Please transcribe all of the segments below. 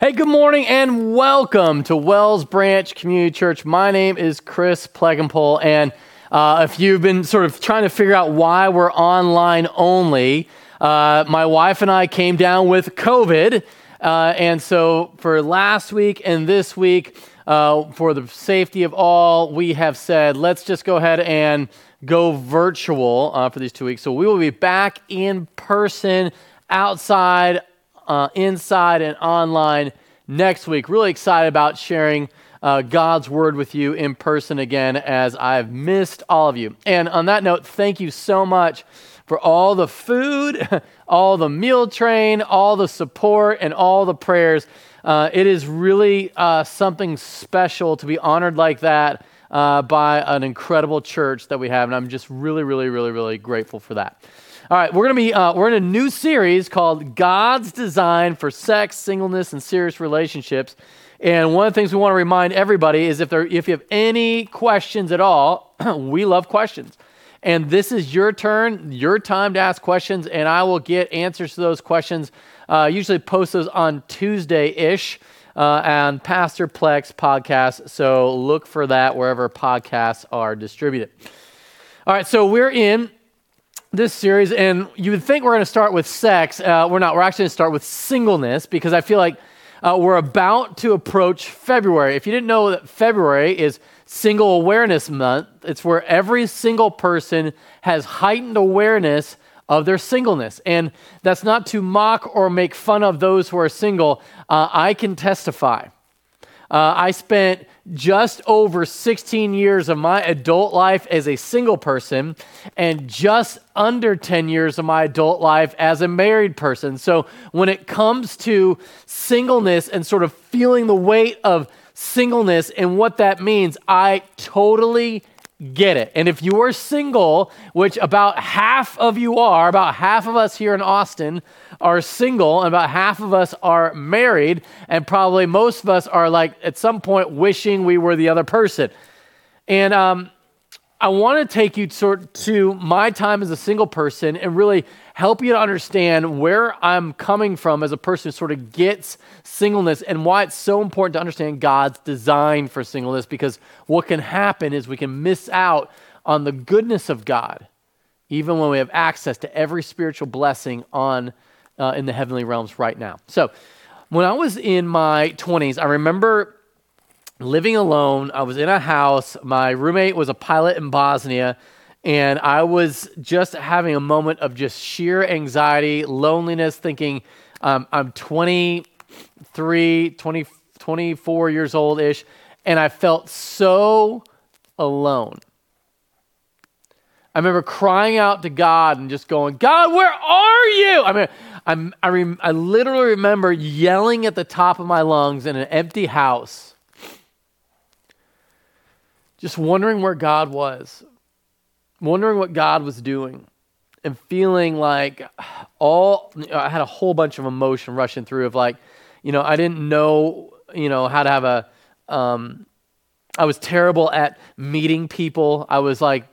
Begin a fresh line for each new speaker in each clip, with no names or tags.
Hey, good morning and welcome to Wells Branch Community Church. My name is Chris Plekenpol, and uh, if you've been sort of trying to figure out why we're online only, uh, my wife and I came down with COVID, uh, and so for last week and this week, uh, for the safety of all, we have said let's just go ahead and go virtual uh, for these two weeks. So we will be back in person, outside uh, inside and online next week. Really excited about sharing uh, God's word with you in person again as I've missed all of you. And on that note, thank you so much for all the food, all the meal train, all the support, and all the prayers. Uh, it is really uh, something special to be honored like that uh, by an incredible church that we have. And I'm just really, really, really, really grateful for that. All right, we're gonna be uh, we're in a new series called God's Design for Sex, Singleness, and Serious Relationships. And one of the things we want to remind everybody is if there if you have any questions at all, we love questions. And this is your turn, your time to ask questions, and I will get answers to those questions. Uh, usually post those on Tuesday ish uh, on Pastor Plex podcast. So look for that wherever podcasts are distributed. All right, so we're in this series, and you would think we're going to start with sex. Uh, we're not. We're actually going to start with singleness because I feel like uh, we're about to approach February. If you didn't know that February is Single Awareness Month, it's where every single person has heightened awareness of their singleness. And that's not to mock or make fun of those who are single. Uh, I can testify. Uh, I spent just over 16 years of my adult life as a single person and just under 10 years of my adult life as a married person. So when it comes to singleness and sort of feeling the weight of singleness and what that means, I totally get it. And if you are single, which about half of you are, about half of us here in Austin are single, and about half of us are married, and probably most of us are like at some point wishing we were the other person. And um, I want to take you sort to my time as a single person and really help you to understand where I'm coming from as a person who sort of gets singleness and why it's so important to understand God's design for singleness because what can happen is we can miss out on the goodness of God even when we have access to every spiritual blessing on uh, in the heavenly realms right now. So, when I was in my 20s, I remember living alone. I was in a house. My roommate was a pilot in Bosnia. And I was just having a moment of just sheer anxiety, loneliness, thinking um, I'm 23, 20, 24 years old ish. And I felt so alone. I remember crying out to God and just going, God, where are you? I mean, I'm, I, rem, I literally remember yelling at the top of my lungs in an empty house just wondering where God was, wondering what God was doing, and feeling like all I had a whole bunch of emotion rushing through of like, you know, I didn't know, you know, how to have a. Um, I was terrible at meeting people. I was like,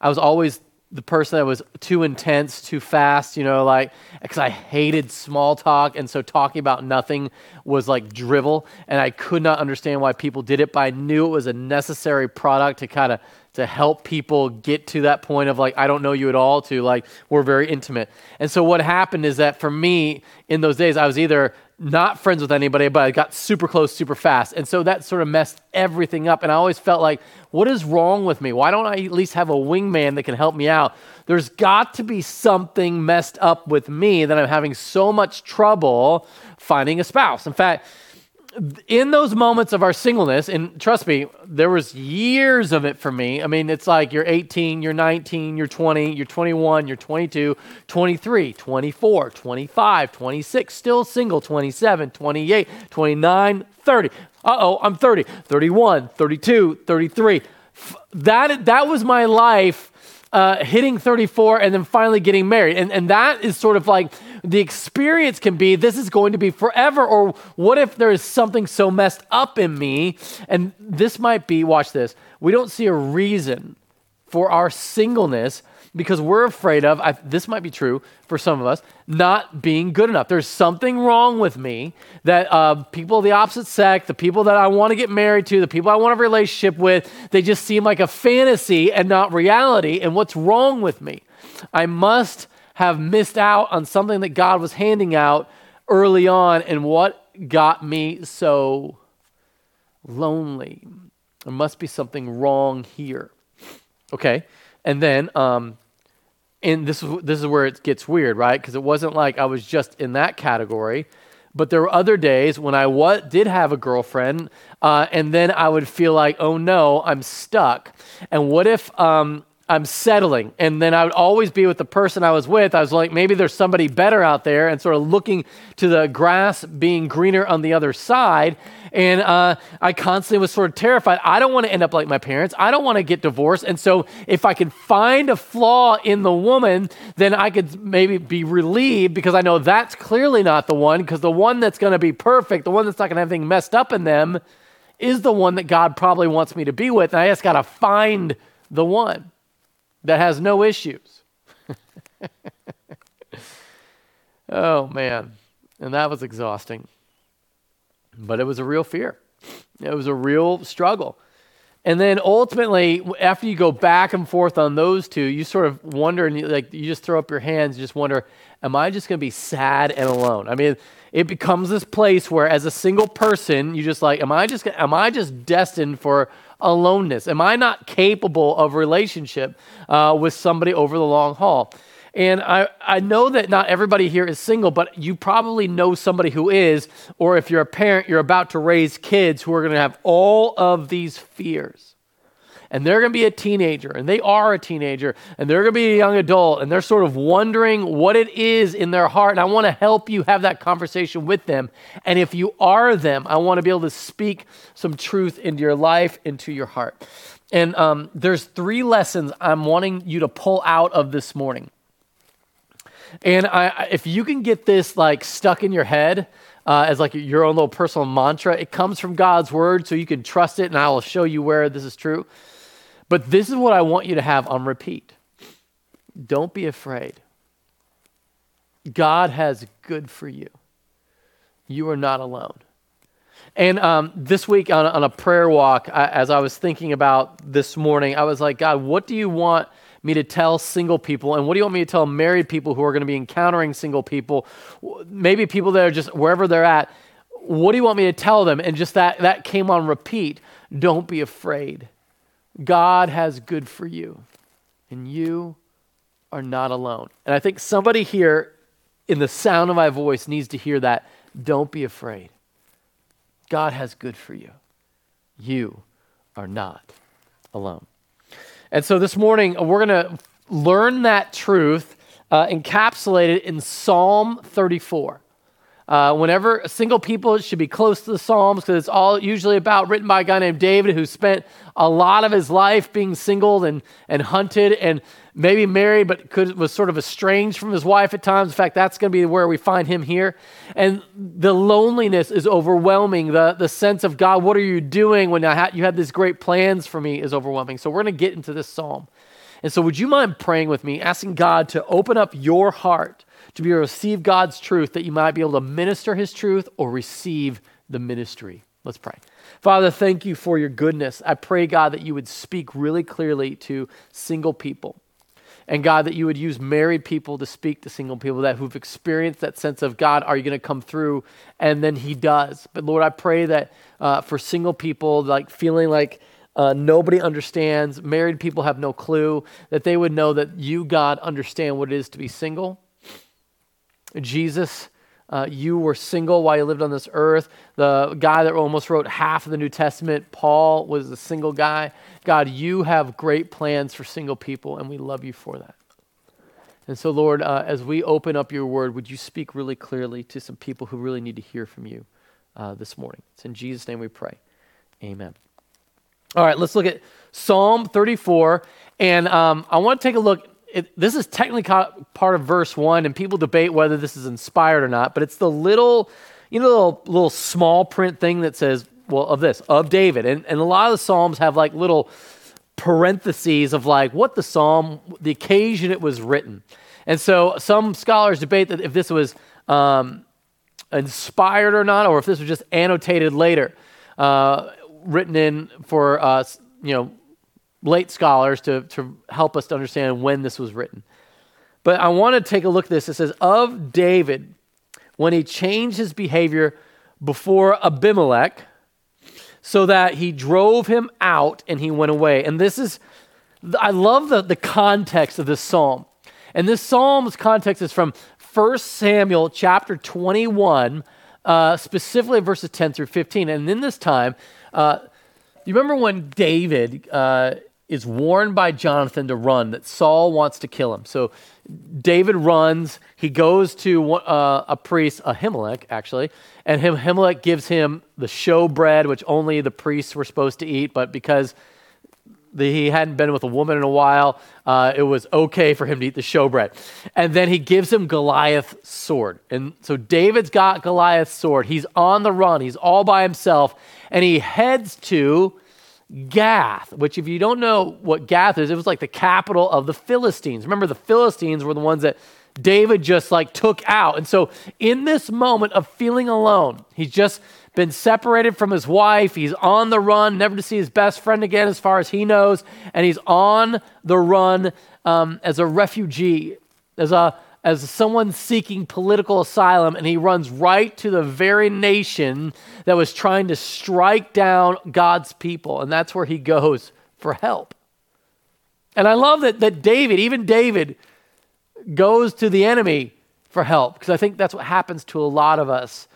I was always the person that was too intense, too fast, you know, like, because I hated small talk. And so talking about nothing was like drivel. And I could not understand why people did it, but I knew it was a necessary product to kind of to help people get to that point of like, I don't know you at all, to like, we're very intimate. And so what happened is that for me in those days, I was either not friends with anybody, but I got super close super fast. And so that sort of messed everything up. And I always felt like, what is wrong with me? Why don't I at least have a wingman that can help me out? There's got to be something messed up with me that I'm having so much trouble finding a spouse. In fact, in those moments of our singleness, and trust me, there was years of it for me. I mean, it's like you're 18, you're 19, you're 20, you're 21, you're 22, 23, 24, 25, 26, still single, 27, 28, 29, 30. Uh oh, I'm 30, 31, 32, 33. That, that was my life uh, hitting 34 and then finally getting married. And, and that is sort of like the experience can be this is going to be forever. Or what if there is something so messed up in me? And this might be, watch this, we don't see a reason for our singleness because we're afraid of, I, this might be true for some of us, not being good enough. There's something wrong with me that uh, people of the opposite sex, the people that I want to get married to, the people I want a relationship with, they just seem like a fantasy and not reality. And what's wrong with me? I must have missed out on something that God was handing out early on. And what got me so lonely? There must be something wrong here. Okay. And then, um, and this is this is where it gets weird, right? Because it wasn't like I was just in that category, but there were other days when I what did have a girlfriend, uh, and then I would feel like, oh no, I'm stuck. And what if um, I'm settling. And then I would always be with the person I was with. I was like, maybe there's somebody better out there and sort of looking to the grass being greener on the other side. And uh, I constantly was sort of terrified. I don't want to end up like my parents. I don't want to get divorced. And so if I could find a flaw in the woman, then I could maybe be relieved because I know that's clearly not the one because the one that's going to be perfect, the one that's not going to have anything messed up in them, is the one that God probably wants me to be with. And I just got to find the one that has no issues. oh, man. And that was exhausting. But it was a real fear, it was a real struggle. And then ultimately, after you go back and forth on those two, you sort of wonder, and you, like you just throw up your hands, you just wonder, am I just going to be sad and alone? I mean, it becomes this place where, as a single person, you just like, am I just, am I just destined for aloneness? Am I not capable of relationship uh, with somebody over the long haul? And I, I know that not everybody here is single, but you probably know somebody who is, or if you're a parent, you're about to raise kids who are going to have all of these fears and they're going to be a teenager, and they are a teenager, and they're going to be a young adult, and they're sort of wondering what it is in their heart. And I want to help you have that conversation with them. And if you are them, I want to be able to speak some truth into your life, into your heart. And um, there's three lessons I'm wanting you to pull out of this morning. And I, if you can get this like stuck in your head, uh, as like your own little personal mantra. It comes from God's word, so you can trust it, and I will show you where this is true. But this is what I want you to have on repeat. Don't be afraid. God has good for you. You are not alone. And um, this week on, on, a prayer walk, I, as I was thinking about this morning, I was like, God, what do you want me to tell single people? And what do you want me to tell married people who are going to be encountering single people? Maybe people that are just wherever they're at. What do you want me to tell them? And just that, that came on repeat. Don't be afraid. God has good for you, and you are not alone. And I think somebody here in the sound of my voice needs to hear that. Don't be afraid. God has good for you. You are not alone. And so this morning, we're going to learn that truth uh, encapsulated in Psalm 34. Uh, whenever single people should be close to the Psalms because it's all usually about written by a guy named David who spent a lot of his life being single and, and hunted and maybe married but could, was sort of estranged from his wife at times. In fact, that's going to be where we find him here. And the loneliness is overwhelming. The, the sense of, God, what are you doing when ha- you had these great plans for me is overwhelming. So we're going to get into this psalm. And so would you mind praying with me, asking God to open up your heart to be able to receive God's truth, that you might be able to minister his truth or receive the ministry. Let's pray. Father, thank you for your goodness. I pray, God, that you would speak really clearly to single people. And God, that you would use married people to speak to single people that who've experienced that sense of God, are you going to come through? And then He does. But Lord, I pray that uh, for single people, like feeling like uh, nobody understands, married people have no clue, that they would know that you, God, understand what it is to be single Jesus, uh, you were single while you lived on this earth. The guy that almost wrote half of the New Testament, Paul, was a single guy. God, you have great plans for single people, and we love you for that. And so, Lord, uh, as we open up your word, would you speak really clearly to some people who really need to hear from you uh, this morning? It's in Jesus' name we pray. Amen. All right, let's look at Psalm 34. And um, I want to take a look it, this is technically part of verse one, and people debate whether this is inspired or not, but it's the little, you know, little, little small print thing that says, well, of this, of David. And, and a lot of the Psalms have like little parentheses of like what the psalm, the occasion it was written. And so some scholars debate that if this was um, inspired or not, or if this was just annotated later, uh, written in for uh, you know late scholars to, to help us to understand when this was written. But I want to take a look at this. It says, Of David, when he changed his behavior before Abimelech, so that he drove him out and he went away. And this is, I love the, the context of this psalm. And this psalm's context is from 1 Samuel chapter 21, uh, specifically verses 10 through 15. And in this time, uh, you remember when David uh, is warned by Jonathan to run, that Saul wants to kill him. So David runs. He goes to uh, a priest, Ahimelech, actually, and Ahimelech gives him the show bread, which only the priests were supposed to eat, but because the, he hadn't been with a woman in a while, uh, it was okay for him to eat the show bread. And then he gives him Goliath's sword. And so David's got Goliath's sword. He's on the run, he's all by himself, and he heads to Gath, which, if you don't know what Gath is, it was like the capital of the Philistines. Remember, the Philistines were the ones that David just like took out. And so, in this moment of feeling alone, he's just been separated from his wife. He's on the run, never to see his best friend again, as far as he knows. And he's on the run um, as a refugee, as a as someone seeking political asylum, and he runs right to the very nation that was trying to strike down God's people. And that's where he goes for help. And I love that, that David, even David, goes to the enemy for help, because I think that's what happens to a lot of us.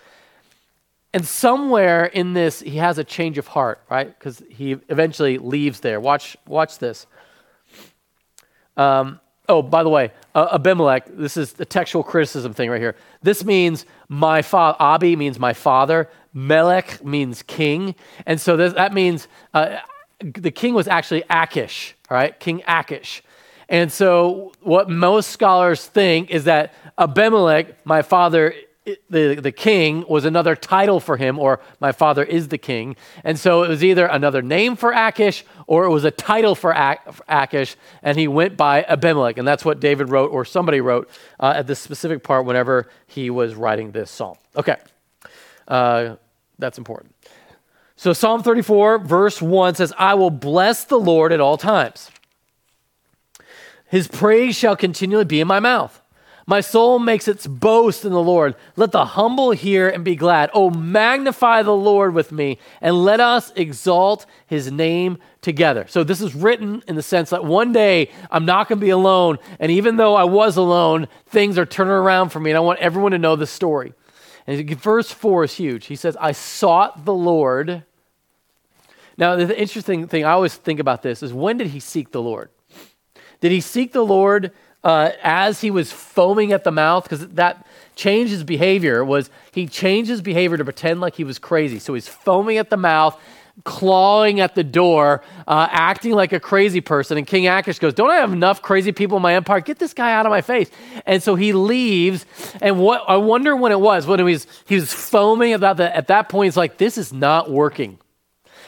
And somewhere in this, he has a change of heart, right? Because he eventually leaves there. Watch, watch this. Um, Oh, by the way, uh, Abimelech, this is the textual criticism thing right here. This means my father, Abi means my father, Melech means king. And so this, that means uh, the king was actually Achish, all right? King Achish. And so what most scholars think is that Abimelech, my father, the, the king was another title for him, or my father is the king. And so it was either another name for Achish or it was a title for Achish, and he went by Abimelech. And that's what David wrote, or somebody wrote uh, at this specific part whenever he was writing this psalm. Okay, uh, that's important. So Psalm 34, verse 1 says, I will bless the Lord at all times. His praise shall continually be in my mouth. My soul makes its boast in the Lord. Let the humble hear and be glad. Oh, magnify the Lord with me, and let us exalt his name together. So, this is written in the sense that one day I'm not going to be alone. And even though I was alone, things are turning around for me. And I want everyone to know the story. And verse 4 is huge. He says, I sought the Lord. Now, the interesting thing I always think about this is when did he seek the Lord? Did he seek the Lord uh, as he was foaming at the mouth, because that changed his behavior, was he changed his behavior to pretend like he was crazy. So he's foaming at the mouth, clawing at the door, uh, acting like a crazy person. And King Achish goes, Don't I have enough crazy people in my empire? Get this guy out of my face. And so he leaves. And what I wonder when it was, when he was, he was foaming about that, at that point, he's like, This is not working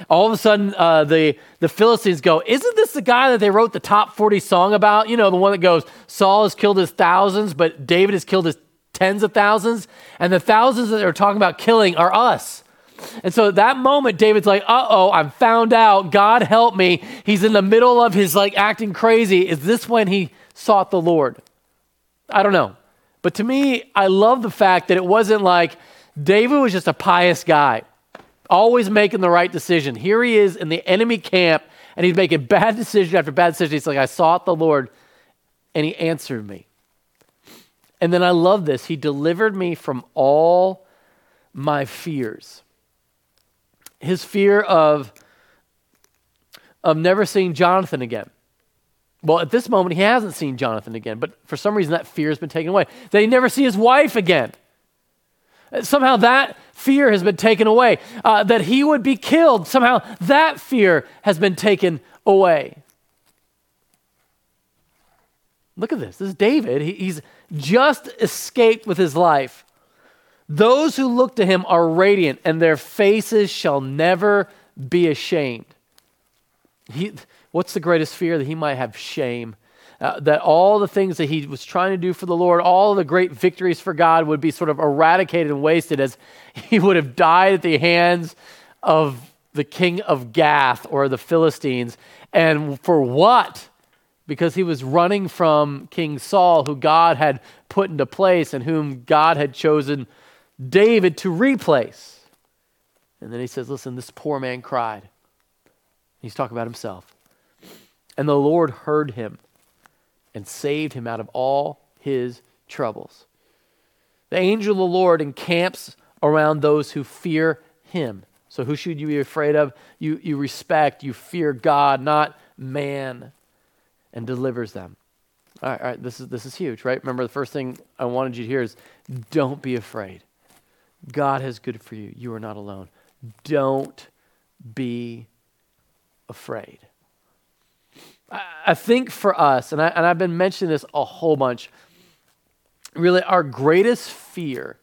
all of a sudden uh, the, the Philistines go, Isn't this the guy that they wrote the top 40 song about? You know, the one that goes, Saul has killed his thousands, but David has killed his tens of thousands. And the thousands that they're talking about killing are us. And so at that moment, David's like, uh oh, I'm found out. God help me. He's in the middle of his like acting crazy. Is this when he sought the Lord? I don't know. But to me, I love the fact that it wasn't like David was just a pious guy always making the right decision. Here he is in the enemy camp, and he's making bad decision after bad decision. He's like, I sought the Lord, and he answered me. And then I love this. He delivered me from all my fears. His fear of, of never seeing Jonathan again. Well, at this moment, he hasn't seen Jonathan again, but for some reason, that fear has been taken away. That he never see his wife again. Somehow that fear has been taken away. Uh, that he would be killed, somehow that fear has been taken away. Look at this. This is David. He, he's just escaped with his life. Those who look to him are radiant, and their faces shall never be ashamed. He, What's the greatest fear? That he might have shame. Uh, that all the things that he was trying to do for the Lord, all the great victories for God would be sort of eradicated and wasted as he would have died at the hands of the king of Gath or the Philistines. And for what? Because he was running from King Saul, who God had put into place and whom God had chosen David to replace. And then he says, Listen, this poor man cried. He's talking about himself. And the Lord heard him and saved him out of all his troubles. The angel of the Lord encamps around those who fear him. So, who should you be afraid of? You, you respect, you fear God, not man, and delivers them. All right, all right, this is, this is huge, right? Remember, the first thing I wanted you to hear is don't be afraid. God has good for you. You are not alone. Don't be afraid. I, think for us, and, I, and I've been mentioning this a whole bunch, really, our greatest fear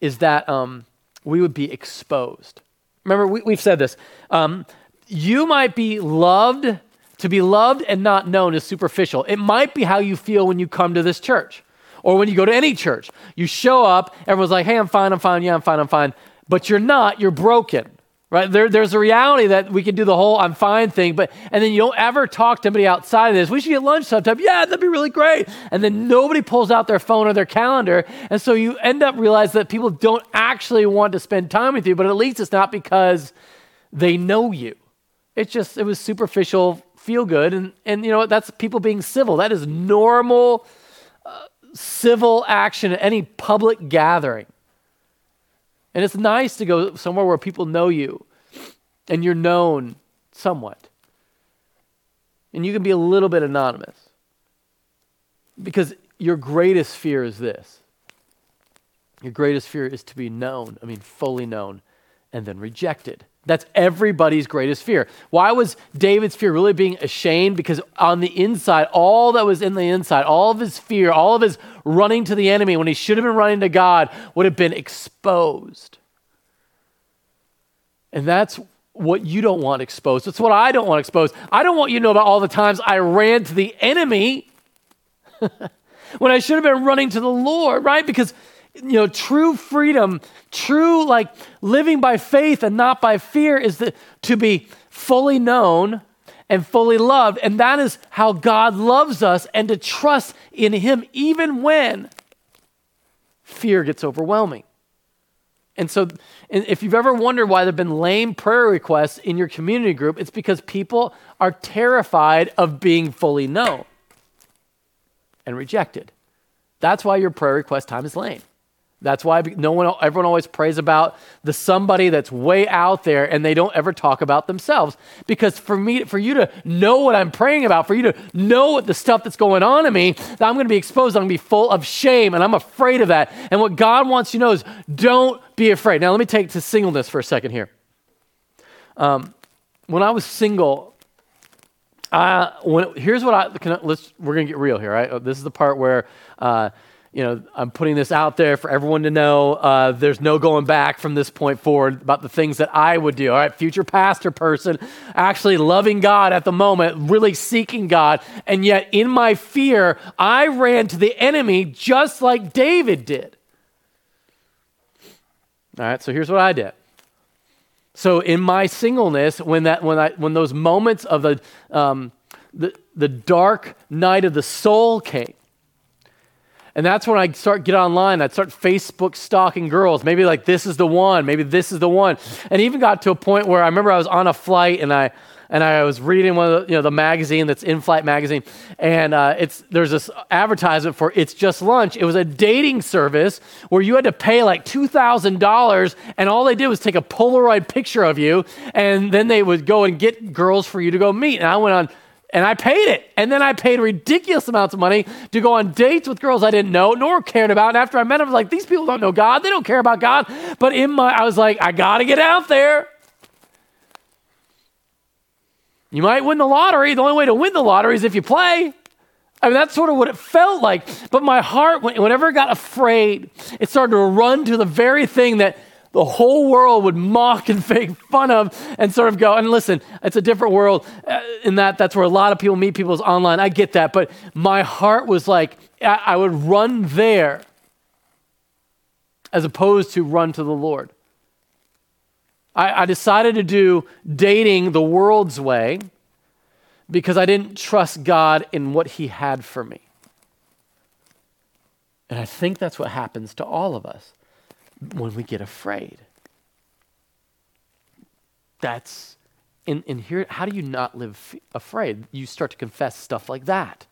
is that um, we would be exposed. Remember, we, have said this. Um, you might be loved, to be loved and not known is superficial. It might be how you feel when you come to this church or when you go to any church. You show up, everyone's like, hey, I'm fine, I'm fine, yeah, I'm fine, I'm fine. But you're not, you're broken. Right? There, there's a reality that we can do the whole I'm fine thing, but and then you don't ever talk to anybody outside of this. We should get lunch sometime. Yeah, that'd be really great. And then nobody pulls out their phone or their calendar. And so you end up realizing that people don't actually want to spend time with you, but at least it's not because they know you. It's just it was superficial, feel good, and and you know what? That's people being civil. That is normal uh, civil action at any public gathering. And it's nice to go somewhere where people know you and you're known somewhat. And you can be a little bit anonymous. Because your greatest fear is this your greatest fear is to be known, I mean, fully known, and then rejected. That's everybody's greatest fear. Why was David's fear really being ashamed? Because on the inside, all that was in the inside, all of his fear, all of his running to the enemy when he should have been running to God would have been exposed. And that's what you don't want exposed. That's what I don't want exposed. I don't want you to know about all the times I ran to the enemy when I should have been running to the Lord, right? Because you know, true freedom, true like living by faith and not by fear is the, to be fully known and fully loved. And that is how God loves us and to trust in Him even when fear gets overwhelming. And so, if you've ever wondered why there have been lame prayer requests in your community group, it's because people are terrified of being fully known and rejected. That's why your prayer request time is lame. That's why no one, everyone always prays about the somebody that's way out there and they don't ever talk about themselves. Because for me, for you to know what I'm praying about, for you to know what the stuff that's going on in me, that I'm going to be exposed, I'm going to be full of shame and I'm afraid of that. And what God wants you to know is don't be afraid. Now, let me take to singleness for a second here. Um, when I was single, uh, when, here's what I, can, let's, we're going to get real here, right? This is the part where, uh, you know, I'm putting this out there for everyone to know. Uh, there's no going back from this point forward about the things that I would do. All right, future pastor person, actually loving God at the moment, really seeking God. And yet, in my fear, I ran to the enemy just like David did. All right, so here's what I did. So in my singleness, when that when I when those moments of the um, the, the dark night of the soul came, and that's when I start get online. I'd start Facebook stalking girls. Maybe like this is the one. Maybe this is the one. And even got to a point where I remember I was on a flight and I and I was reading one of the, you know the magazine that's in flight magazine, and uh, it's there's this advertisement for it's just lunch. It was a dating service where you had to pay like two thousand dollars, and all they did was take a Polaroid picture of you, and then they would go and get girls for you to go meet. And I went on and I paid it. And then I paid ridiculous amounts of money to go on dates with girls I didn't know nor cared about. And after I met them, I was like, these people don't know God. They don't care about God. But in my, I was like, I got to get out there. You might win the lottery. The only way to win the lottery is if you play. I mean, that's sort of what it felt like. But my heart, whenever it got afraid, it started to run to the very thing that the whole world would mock and make fun of and sort of go, and listen, it's a different world uh, in that that's where a lot of people meet people online. I get that. But my heart was like, I would run there as opposed to run to the Lord. I, I decided to do dating the world's way because I didn't trust God in what He had for me. And I think that's what happens to all of us when we get afraid. That's, in, in here, how do you not live afraid? You start to confess stuff like that.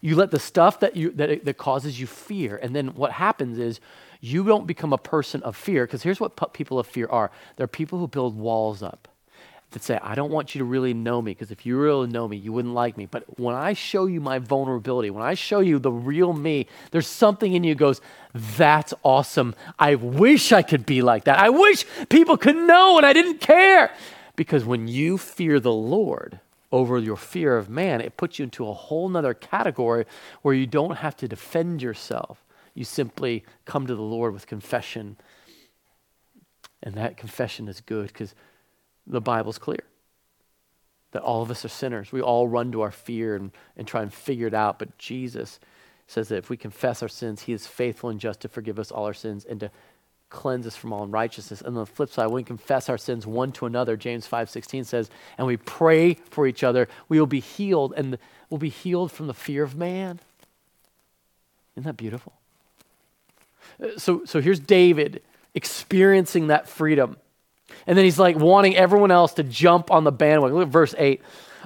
You let the stuff that, you, that, that causes you fear, and then what happens is you don't become a person of fear, because here's what people of fear are they're people who build walls up that say, I don't want you to really know me, because if you really know me, you wouldn't like me. But when I show you my vulnerability, when I show you the real me, there's something in you goes, That's awesome. I wish I could be like that. I wish people could know and I didn't care. Because when you fear the Lord over your fear of man, it puts you into a whole nother category where you don't have to defend yourself. You simply come to the Lord with confession. And that confession is good because the Bible's clear that all of us are sinners. We all run to our fear and, and try and figure it out. But Jesus says that if we confess our sins, He is faithful and just to forgive us all our sins and to cleanse us from all unrighteousness. And on the flip side, when we confess our sins one to another, James 5:16 says, and we pray for each other, we will be healed and we'll be healed from the fear of man. Isn't that beautiful? So, so here's David experiencing that freedom. And then he's like wanting everyone else to jump on the bandwagon. Look at verse 8.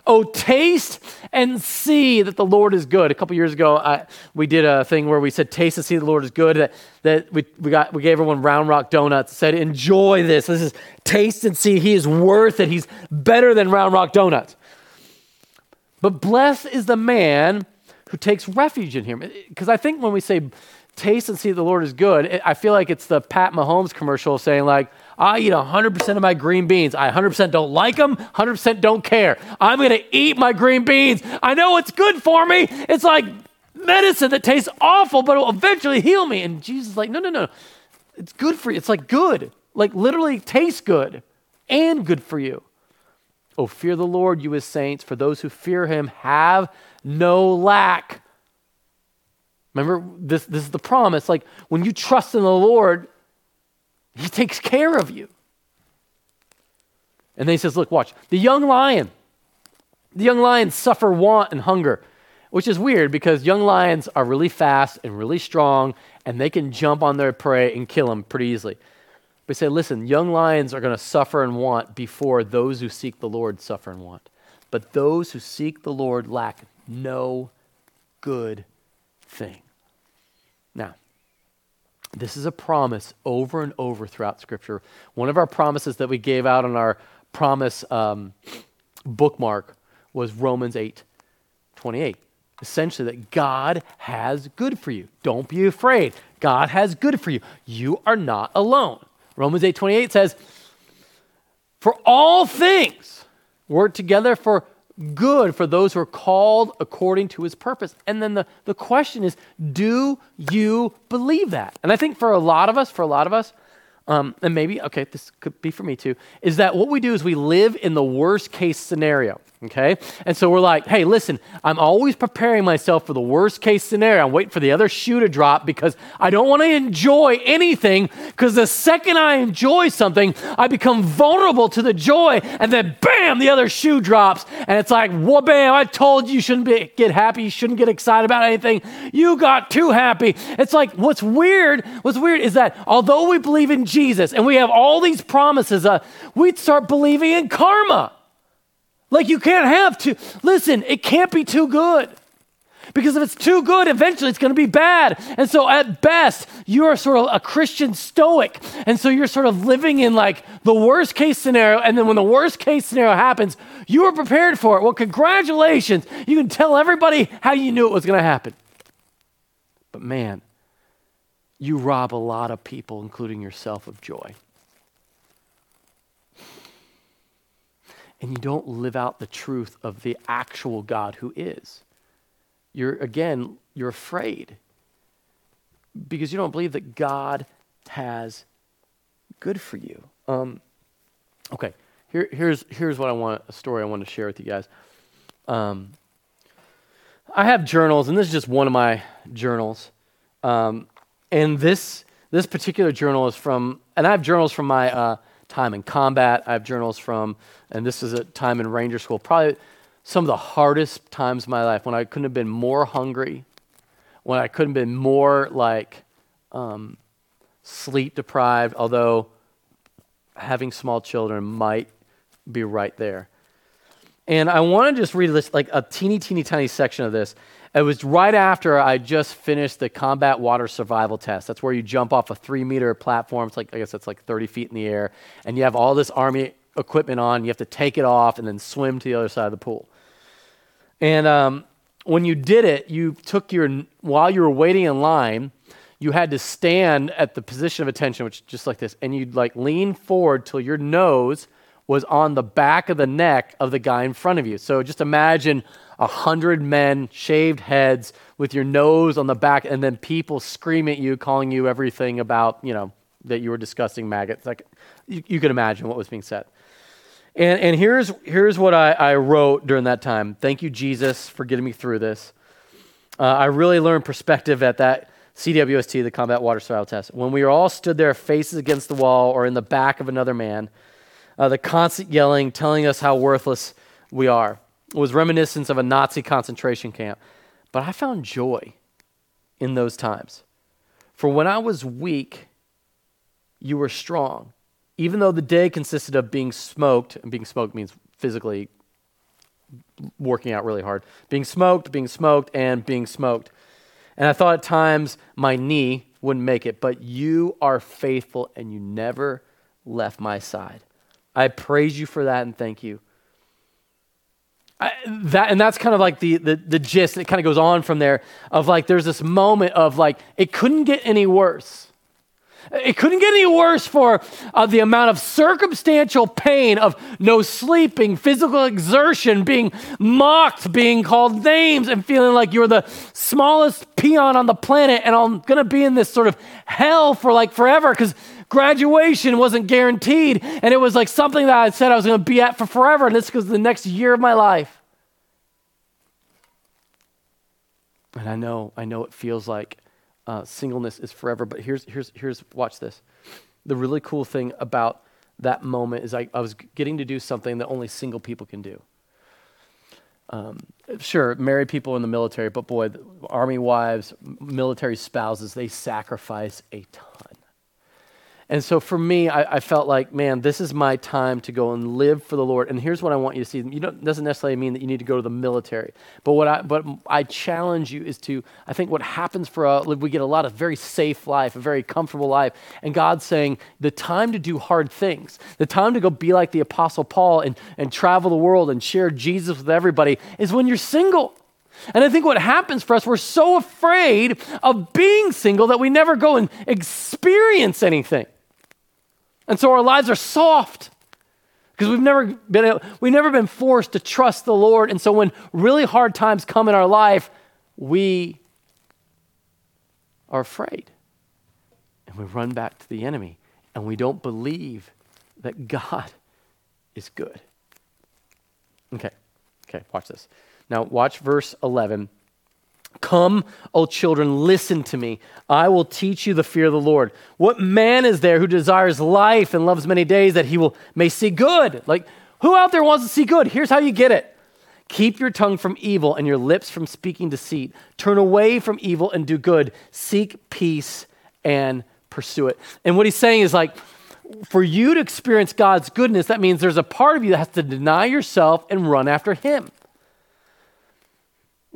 Oh, taste and see that the Lord is good. A couple years ago, I, we did a thing where we said, taste and see the Lord is good. That, that we, we, got, we gave everyone Round Rock Donuts, said, enjoy this. This is taste and see. He is worth it. He's better than Round Rock Donuts. But blessed is the man who takes refuge in him. Because I think when we say taste and see the Lord is good, I feel like it's the Pat Mahomes commercial saying, like, I eat 100% of my green beans. I 100% don't like them, 100% don't care. I'm going to eat my green beans. I know it's good for me. It's like medicine that tastes awful, but it will eventually heal me. And Jesus is like, no, no, no. It's good for you. It's like good, like literally tastes good and good for you. Oh, fear the Lord, you his saints, for those who fear him have no lack. Remember, this, this is the promise. Like when you trust in the Lord, he takes care of you. And then he says, Look, watch. The young lion, the young lions suffer want and hunger, which is weird because young lions are really fast and really strong, and they can jump on their prey and kill them pretty easily. But say, listen, young lions are going to suffer and want before those who seek the Lord suffer and want. But those who seek the Lord lack no good thing. Now, this is a promise over and over throughout Scripture. One of our promises that we gave out on our promise um, bookmark was Romans 8 28. Essentially, that God has good for you. Don't be afraid. God has good for you. You are not alone. Romans 8 28 says, For all things work together for good for those who are called according to his purpose. And then the, the question is, do you believe that? And I think for a lot of us, for a lot of us, um, and maybe, okay, this could be for me too, is that what we do is we live in the worst case scenario okay? And so we're like, hey, listen, I'm always preparing myself for the worst case scenario. I'm waiting for the other shoe to drop because I don't want to enjoy anything because the second I enjoy something, I become vulnerable to the joy and then bam, the other shoe drops. And it's like, whoa, bam, I told you you shouldn't be, get happy, you shouldn't get excited about anything. You got too happy. It's like, what's weird, what's weird is that although we believe in Jesus and we have all these promises, uh, we'd start believing in karma. Like you can't have to. listen, it can't be too good. Because if it's too good, eventually it's going to be bad. And so at best, you are sort of a Christian stoic. And so you're sort of living in like the worst case scenario. And then when the worst case scenario happens, you are prepared for it. Well, congratulations. You can tell everybody how you knew it was going to happen. But man, you rob a lot of people, including yourself, of joy. and you don't live out the truth of the actual God who is. You're, again, you're afraid because you don't believe that God has good for you. Um, okay, here, here's, here's what I want, a story I want to share with you guys. Um, I have journals, and this is just one of my journals. Um, and this, this particular journal is from, and I have journals from my uh, time in combat. I have journals from, and this is a time in Ranger School, probably some of the hardest times of my life when I couldn't have been more hungry, when I couldn't have been more like um, sleep deprived, although having small children might be right there. And I want to just read this, like a teeny, teeny, tiny section of this. It was right after I just finished the combat water survival test. That's where you jump off a three meter platform. It's like, I guess it's like 30 feet in the air. And you have all this Army equipment on. You have to take it off and then swim to the other side of the pool. And um, when you did it, you took your, while you were waiting in line, you had to stand at the position of attention, which just like this, and you'd like lean forward till your nose was on the back of the neck of the guy in front of you. So just imagine a hundred men, shaved heads, with your nose on the back, and then people scream at you, calling you everything about, you know, that you were disgusting maggots. Like you, you could imagine what was being said. And, and here's, here's what I, I wrote during that time. Thank you, Jesus, for getting me through this. Uh, I really learned perspective at that CWST, the Combat Water Survival Test. When we all stood there, faces against the wall or in the back of another man, uh, the constant yelling, telling us how worthless we are, was reminiscent of a Nazi concentration camp. But I found joy in those times. For when I was weak, you were strong. Even though the day consisted of being smoked, and being smoked means physically working out really hard, being smoked, being smoked, and being smoked. And I thought at times my knee wouldn't make it, but you are faithful and you never left my side. I praise you for that and thank you. I, that and that's kind of like the, the the gist. It kind of goes on from there of like there's this moment of like it couldn't get any worse. It couldn't get any worse for uh, the amount of circumstantial pain of no sleeping, physical exertion, being mocked, being called names, and feeling like you're the smallest peon on the planet, and I'm gonna be in this sort of hell for like forever because graduation wasn't guaranteed, and it was like something that I said I was gonna be at for forever, and this was the next year of my life. And I know, I know it feels like uh, singleness is forever. But here's, here's, here's, watch this. The really cool thing about that moment is I, I was getting to do something that only single people can do. Um, sure, married people in the military, but boy, army wives, military spouses, they sacrifice a ton. And so for me, I, I, felt like, man, this is my time to go and live for the Lord. And here's what I want you to see. You don't doesn't necessarily mean that you need to go to the military, but what I but I challenge you is to. I think what happens for us, we get a lot of very safe life, a very comfortable life, and God's saying the time to do hard things, the time to go be like the Apostle Paul and and travel the world and share Jesus with everybody is when you're single. And I think what happens for us, we're so afraid of being single that we never go and experience anything. And so our lives are soft because we've never been we've never been forced to trust the Lord. And so when really hard times come in our life, we are afraid. And we run back to the enemy and we don't believe that God is good. Okay. Okay, watch this. Now watch verse 11. Come, O children, listen to me. I will teach you the fear of the Lord. What man is there who desires life and loves many days that he will may see good? Like, who out there wants to see good? Here's how you get it. Keep your tongue from evil and your lips from speaking deceit. Turn away from evil and do good. Seek peace and pursue it. And what he's saying is like, for you to experience God's goodness, that means there's a part of you that has to deny yourself and run after him.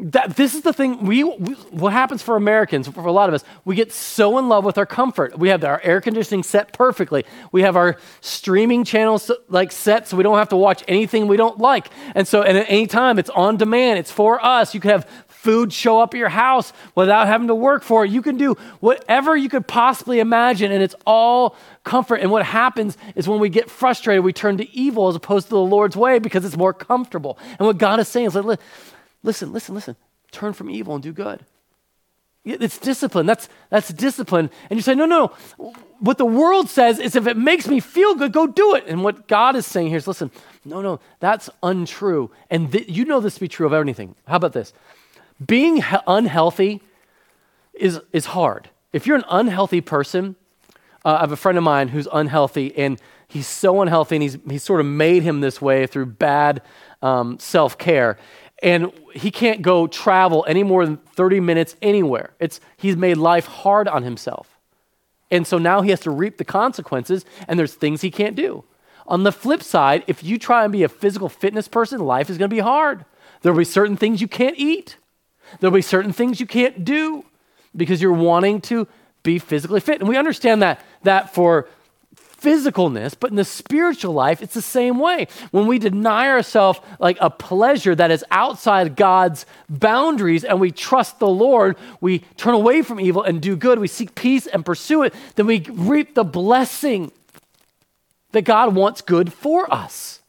That, this is the thing we, we, what happens for americans for a lot of us we get so in love with our comfort. We have our air conditioning set perfectly. We have our streaming channels like set so we don't have to watch anything we don't like. And so and at any time it's on demand it's for us. You can have food show up at your house without having to work for it. You can do whatever you could possibly imagine and it's all comfort. And what happens is when we get frustrated we turn to evil as opposed to the lord's way because it's more comfortable. And what god is saying is like Listen, listen, listen. Turn from evil and do good. It's discipline. That's, that's discipline. And you say, no, no, no. What the world says is if it makes me feel good, go do it. And what God is saying here is listen, no, no, that's untrue. And th- you know this to be true of anything. How about this? Being he- unhealthy is, is hard. If you're an unhealthy person, uh, I have a friend of mine who's unhealthy, and he's so unhealthy, and he's, he's sort of made him this way through bad um, self care. And he can't go travel any more than 30 minutes anywhere. It's, he's made life hard on himself. And so now he has to reap the consequences, and there's things he can't do. On the flip side, if you try and be a physical fitness person, life is going to be hard. There'll be certain things you can't eat, there'll be certain things you can't do because you're wanting to be physically fit. And we understand that, that for physicalness, but in the spiritual life, it's the same way. When we deny ourselves like a pleasure that is outside God's boundaries and we trust the Lord, we turn away from evil and do good, we seek peace and pursue it, then we reap the blessing that God wants good for us.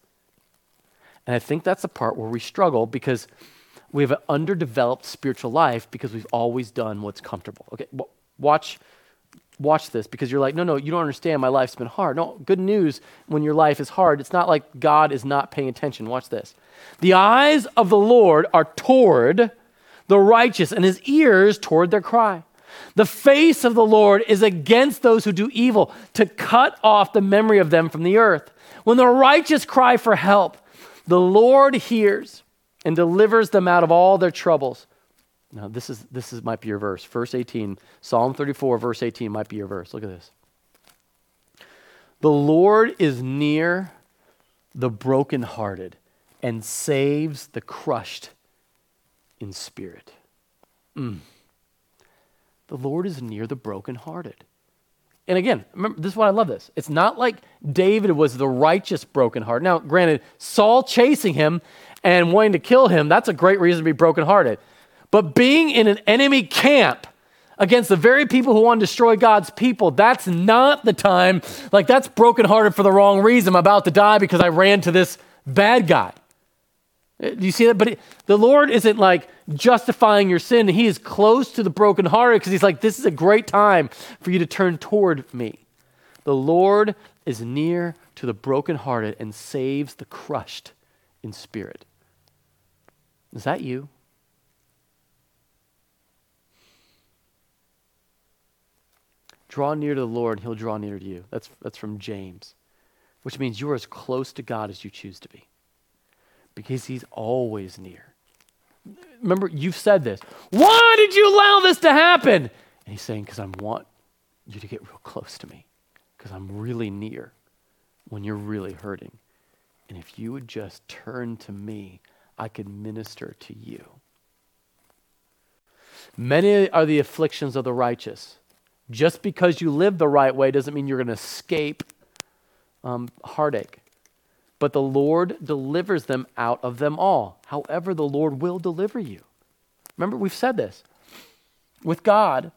And I think that's the part where we struggle because we have an underdeveloped spiritual life because we've always done what's comfortable. Okay, watch watch this because you're like, no, no, you don't understand. My life's been hard. No, good news when your life is hard. It's not like God is not paying attention. Watch this. The eyes of the Lord are toward the righteous, and his ears toward their cry. The face of the Lord is against those who do evil, to cut off the memory of them from the earth. When the righteous cry for help, the Lord hears and delivers them out of all their troubles. Now, this is this is might be your verse. Verse 18, Psalm 34, verse 18 might be your verse. Look at this. The Lord is near the brokenhearted and saves the crushed in spirit. Mm. The Lord is near the brokenhearted. And again, remember, this is why I love this. It's not like David was the righteous brokenhearted. Now, granted, Saul chasing him and wanting to kill him, that's a great reason to be brokenhearted. But being in an enemy camp against the very people who want to destroy God's people, that's not the time. Like, that's brokenhearted for the wrong reason. I'm about to die because I ran to this bad guy. Uh, do you see that? But it, the Lord isn't like justifying your sin. He is close to the brokenhearted because He's like, this is a great time for you to turn toward me. The Lord is near to the brokenhearted and saves the crushed in spirit. Is that you? Draw near to the Lord, and he'll draw near to you. That's, that's from James, which means you are as close to God as you choose to be because he's always near. Remember, you've said this. Why did you allow this to happen? And he's saying, because I want you to get real close to me, because I'm really near when you're really hurting. And if you would just turn to me, I could minister to you. Many are the afflictions of the righteous just because you live the right way doesn't mean you're going to escape um, heartache. But the Lord delivers them out of them all. However, the Lord will deliver you. Remember, we've said this. With God,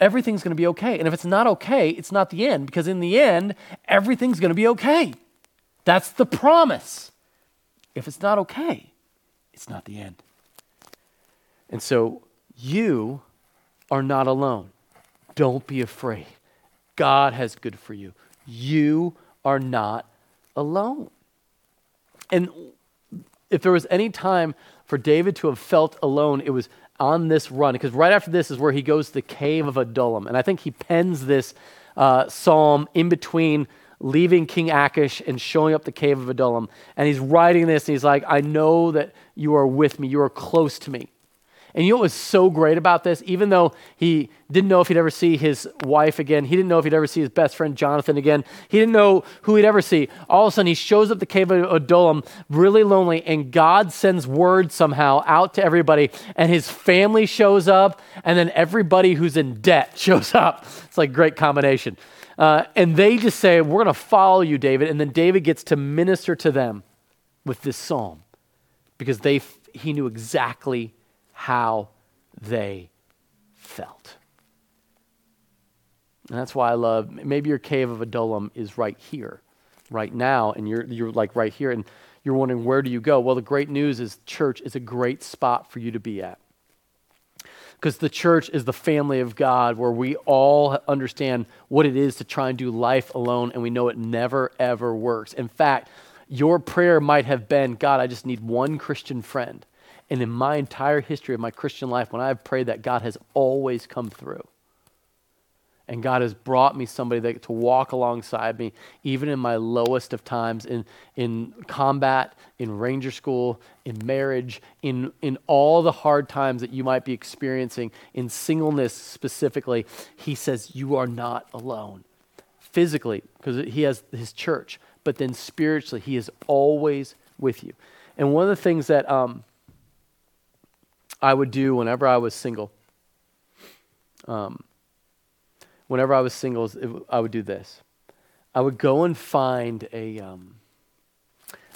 everything's going to be okay. And if it's not okay, it's not the end, because in the end, everything's going to be okay. That's the promise. If it's not okay, it's not the end. And so you are not alone. Don't be afraid. God has good for you. You are not alone. And if there was any time for David to have felt alone, it was on this run. Because right after this is where he goes to the cave of Adullam. And I think he pens this uh, psalm in between leaving King Achish and showing up the cave of Adullam. And he's writing this and he's like, I know that you are with me, you are close to me. And you know what was so great about this? Even though he didn't know if he'd ever see his wife again, he didn't know if he'd ever see his best friend Jonathan again, he didn't know who he'd ever see. All of a sudden, he shows up the cave of Adullam really lonely, and God sends word somehow out to everybody, and his family shows up, and then everybody who's in debt shows up. It's like great combination. Uh, and they just say, We're going to follow you, David. And then David gets to minister to them with this psalm because they, he knew exactly how they felt. And that's why I love maybe your cave of Adullam is right here, right now, and you're, you're like right here, and you're wondering, where do you go? Well, the great news is church is a great spot for you to be at. because the church is the family of God where we all understand what it is to try and do life alone and we know it never ever works. In fact, your prayer might have been, God, I just need one Christian friend. And in my entire history of my Christian life, when I've prayed that, God has always come through. And God has brought me somebody that, to walk alongside me, even in my lowest of times, in, in combat, in ranger school, in marriage, in, in all the hard times that you might be experiencing, in singleness specifically. He says, You are not alone. Physically, because He has His church, but then spiritually, He is always with you. And one of the things that um, I would do whenever I was single, um, whenever I was single, I would do this. I would go and find a. Um,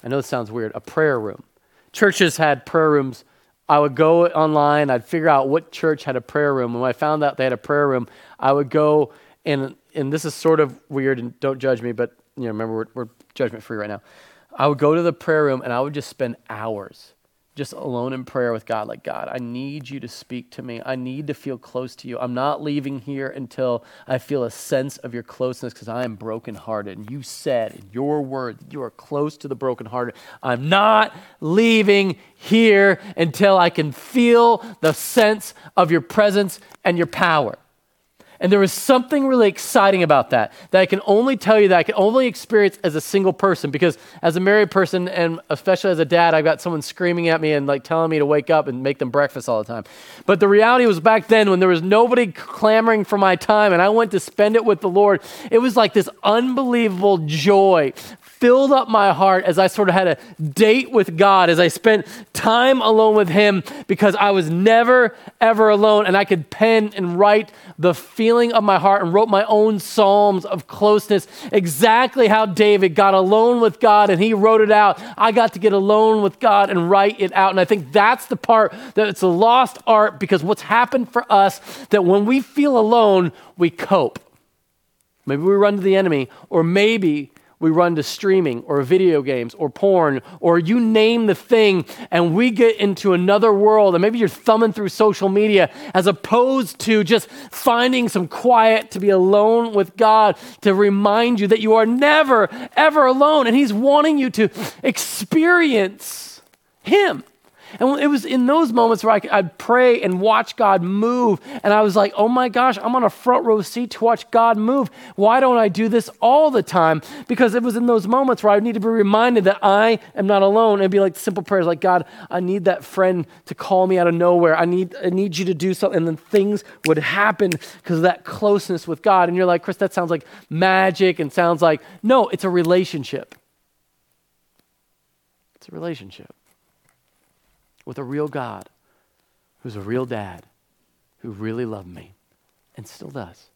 I know this sounds weird, a prayer room. Churches had prayer rooms. I would go online, I'd figure out what church had a prayer room. When I found out they had a prayer room, I would go and and this is sort of weird and don't judge me, but you know, remember we're, we're judgment free right now. I would go to the prayer room and I would just spend hours just alone in prayer with God, like, God, I need you to speak to me. I need to feel close to you. I'm not leaving here until I feel a sense of your closeness because I am brokenhearted. And you said in your word, that you are close to the brokenhearted. I'm not leaving here until I can feel the sense of your presence and your power. And there was something really exciting about that, that I can only tell you that I can only experience as a single person because as a married person and especially as a dad, I've got someone screaming at me and like telling me to wake up and make them breakfast all the time. But the reality was back then when there was nobody clamoring for my time and I went to spend it with the Lord, it was like this unbelievable joy filled up my heart as I sort of had a date with God, as I spent time alone with Him because I was never, ever alone. And I could pen and write the feeling of my heart and wrote my own psalms of closeness, exactly how David got alone with God and he wrote it out. I got to get alone with God and write it out. And I think that's the part that it's a lost art because what's happened for us that when we feel alone, we cope. Maybe we run to the enemy, or maybe we run to streaming or video games or porn or you name the thing and we get into another world and maybe you're thumbing through social media as opposed to just finding some quiet to be alone with God to remind you that you are never ever alone and he's wanting you to experience him and it was in those moments where I, would pray and watch God move. And I was like, oh my gosh, I'm on a front row seat to watch God move. Why don't I do this all the time? Because it was in those moments where I need to be reminded that I am not alone and be like simple prayers like, God, I need that friend to call me out of nowhere. I need, I need you to do something. And then things would happen because of that closeness with God. And you're like, Chris, that sounds like magic and sounds like, no, it's a relationship. It's a relationship with a real God who's a real dad who really loved me and still does.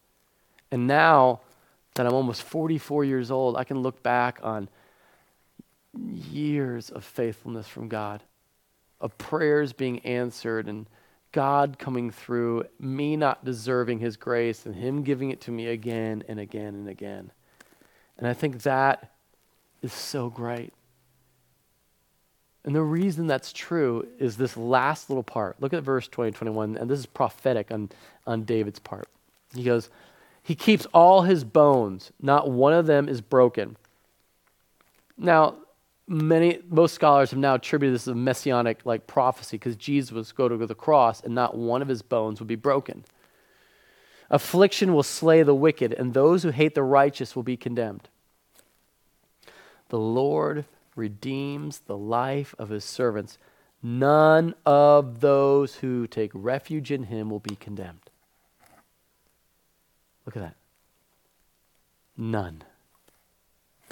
And now that I'm almost 44 years old, I can look back on years of faithfulness from God, of prayers being answered, and God coming through, me not deserving His grace, and Him giving it to me again and again and again. And I think that is so great. And the reason that's true is this last little part. Look at verse 20, 21, and this is prophetic on, on David's part. He goes, He keeps all his bones, not one of them is broken. Now, many most scholars have now attributed this as a messianic like prophecy because Jesus was going to go to the cross and not one of his bones would be broken. Affliction will slay the wicked, and those who hate the righteous will be condemned. The Lord redeems the life of his servants. None of those who take refuge in him will be condemned. Look at that. None.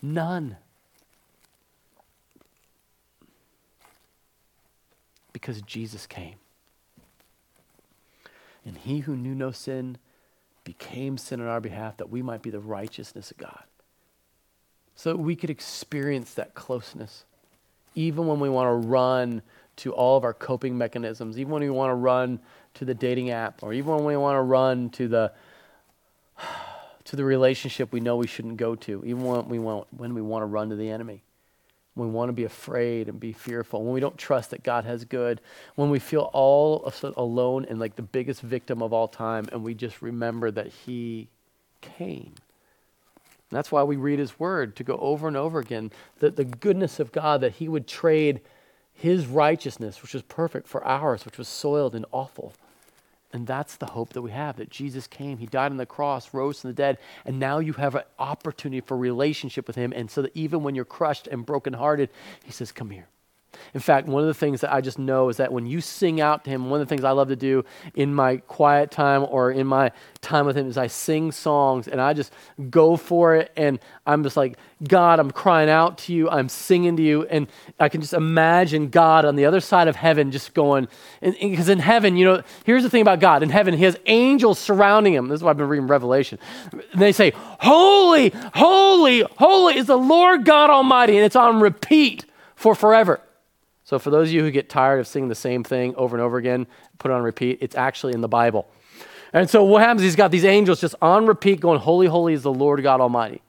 None. Because Jesus came. And he who knew no sin became sin on our behalf that we might be the righteousness of God so that we could experience that closeness. Even when we want to run to all of our coping mechanisms, even when we want to run to the dating app, or even when we want to run to the to the relationship we know we shouldn't go to, even when we want when we want to run to the enemy. when we want to be afraid and be fearful, when we don't trust that God has good, when we feel all alone and like the biggest victim of all time, and we just remember that He came. That's why we read His Word to go over and over again that the goodness of God, that He would trade His righteousness, which was perfect, for ours, which was soiled and awful. And that's the hope that we have that Jesus came, He died on the cross, rose from the dead, and now you have an opportunity for relationship with Him. And so that even when you're crushed and brokenhearted, He says, Come here. In fact, one of the things that I just know is that when you sing out to Him, one of the things I love to do in my quiet time or in my time with Him is I sing songs and I just go for it. And I'm just like, God, I'm crying out to you. I'm singing to you. And I can just imagine God on the other side of heaven just going, because in heaven, you know, here's the thing about God. In heaven, He has angels surrounding Him. This is why I've been reading Revelation. And they say, Holy, holy, holy is the Lord God Almighty. And it's on repeat for forever. So, for those of you who get tired of seeing the same thing over and over again, put it on repeat. It's actually in the Bible. And so, what happens? He's got these angels just on repeat going, Holy, holy is the Lord God Almighty.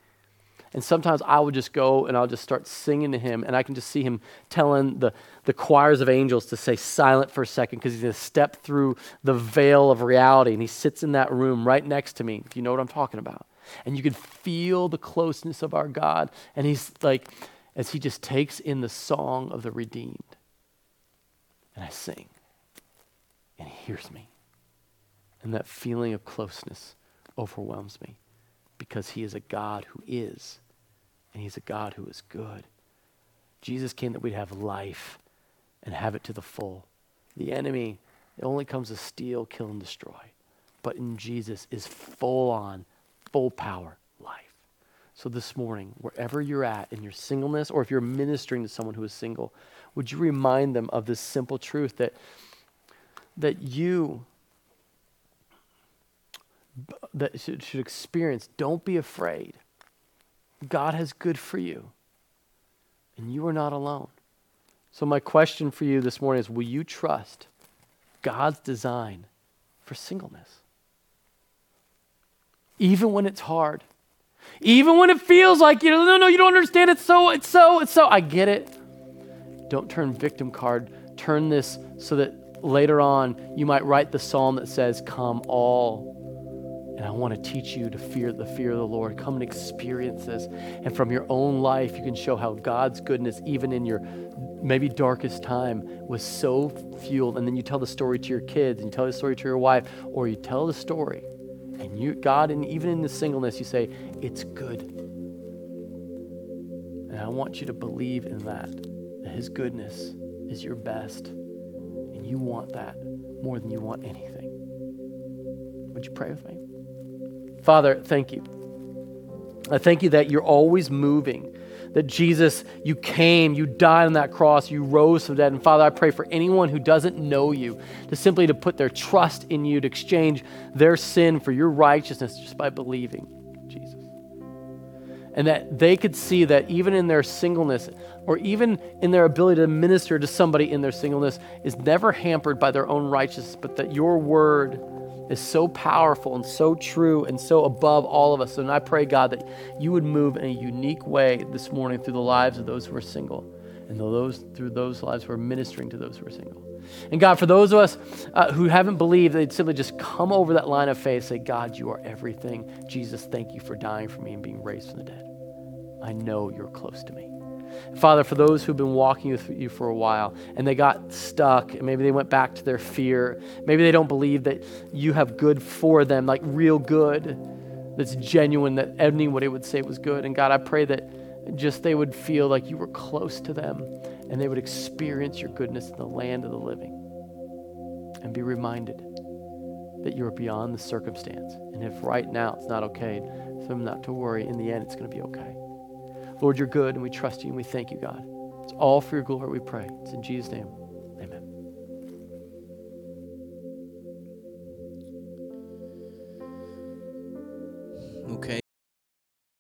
And sometimes I would just go and I'll just start singing to him, and I can just see him telling the, the choirs of angels to say silent for a second because he's going to step through the veil of reality. And he sits in that room right next to me, if you know what I'm talking about. And you can feel the closeness of our God. And he's like, as he just takes in the song of the redeemed. And I sing, and he hears me. And that feeling of closeness overwhelms me because he is a God who is, and he's a God who is good. Jesus came that we'd have life and have it to the full. The enemy, it only comes to steal, kill, and destroy. But in Jesus is full on, full power. So this morning, wherever you're at in your singleness, or if you're ministering to someone who is single, would you remind them of this simple truth that, that you that should, should experience, don't be afraid. God has good for you, and you are not alone. So, my question for you this morning is Will you trust God's design for singleness? Even when it's hard, even when it feels like, you know, no, no, you don't understand. It's so, it's so, it's so. I get it. Don't turn victim card. Turn this so that later on you might write the psalm that says, Come all. And I want to teach you to fear the fear of the Lord. Come and experience this. And from your own life, you can show how God's goodness, even in your maybe darkest time, was so fueled. And then you tell the story to your kids, and you tell the story to your wife, or you tell the story and you, God, and even in the singleness, you say, it's good. And I want you to believe in that, that His goodness is your best. And you want that more than you want anything. Would you pray with me? Father, thank you. I thank you that you're always moving that Jesus, you came, you died on that cross, you rose from dead. And Father, I pray for anyone who doesn't know you to simply to put their trust in you, to exchange their sin for your righteousness just by believing Jesus. And that they could see that even in their singleness, or even in their ability to minister to somebody in their singleness, is never hampered by their own righteousness, but that your word is so powerful and so true and so above all of us. And I pray, God, that you would move in a unique way this morning through the lives of those who are single and those, through those lives who are ministering to those who are single. And God, for those of us uh, who haven't believed, they'd simply just come over that line of faith, say, God, you are everything. Jesus, thank you for dying for me and being raised from the dead. I know you're close to me. Father, for those who've been walking with you for a while and they got stuck, and maybe they went back to their fear, maybe they don't believe that you have good for them, like real good that's genuine, that anybody would say was good. And God, I pray that just they would feel like you were close to them and they would experience your goodness in the land of the living and be reminded that you are beyond the circumstance. And if right now it's not okay, for them not to worry, in the end it's going to be okay. Lord, you're good, and we trust you, and we thank you, God. It's all for your glory, we pray. It's in Jesus' name. Amen.
Okay.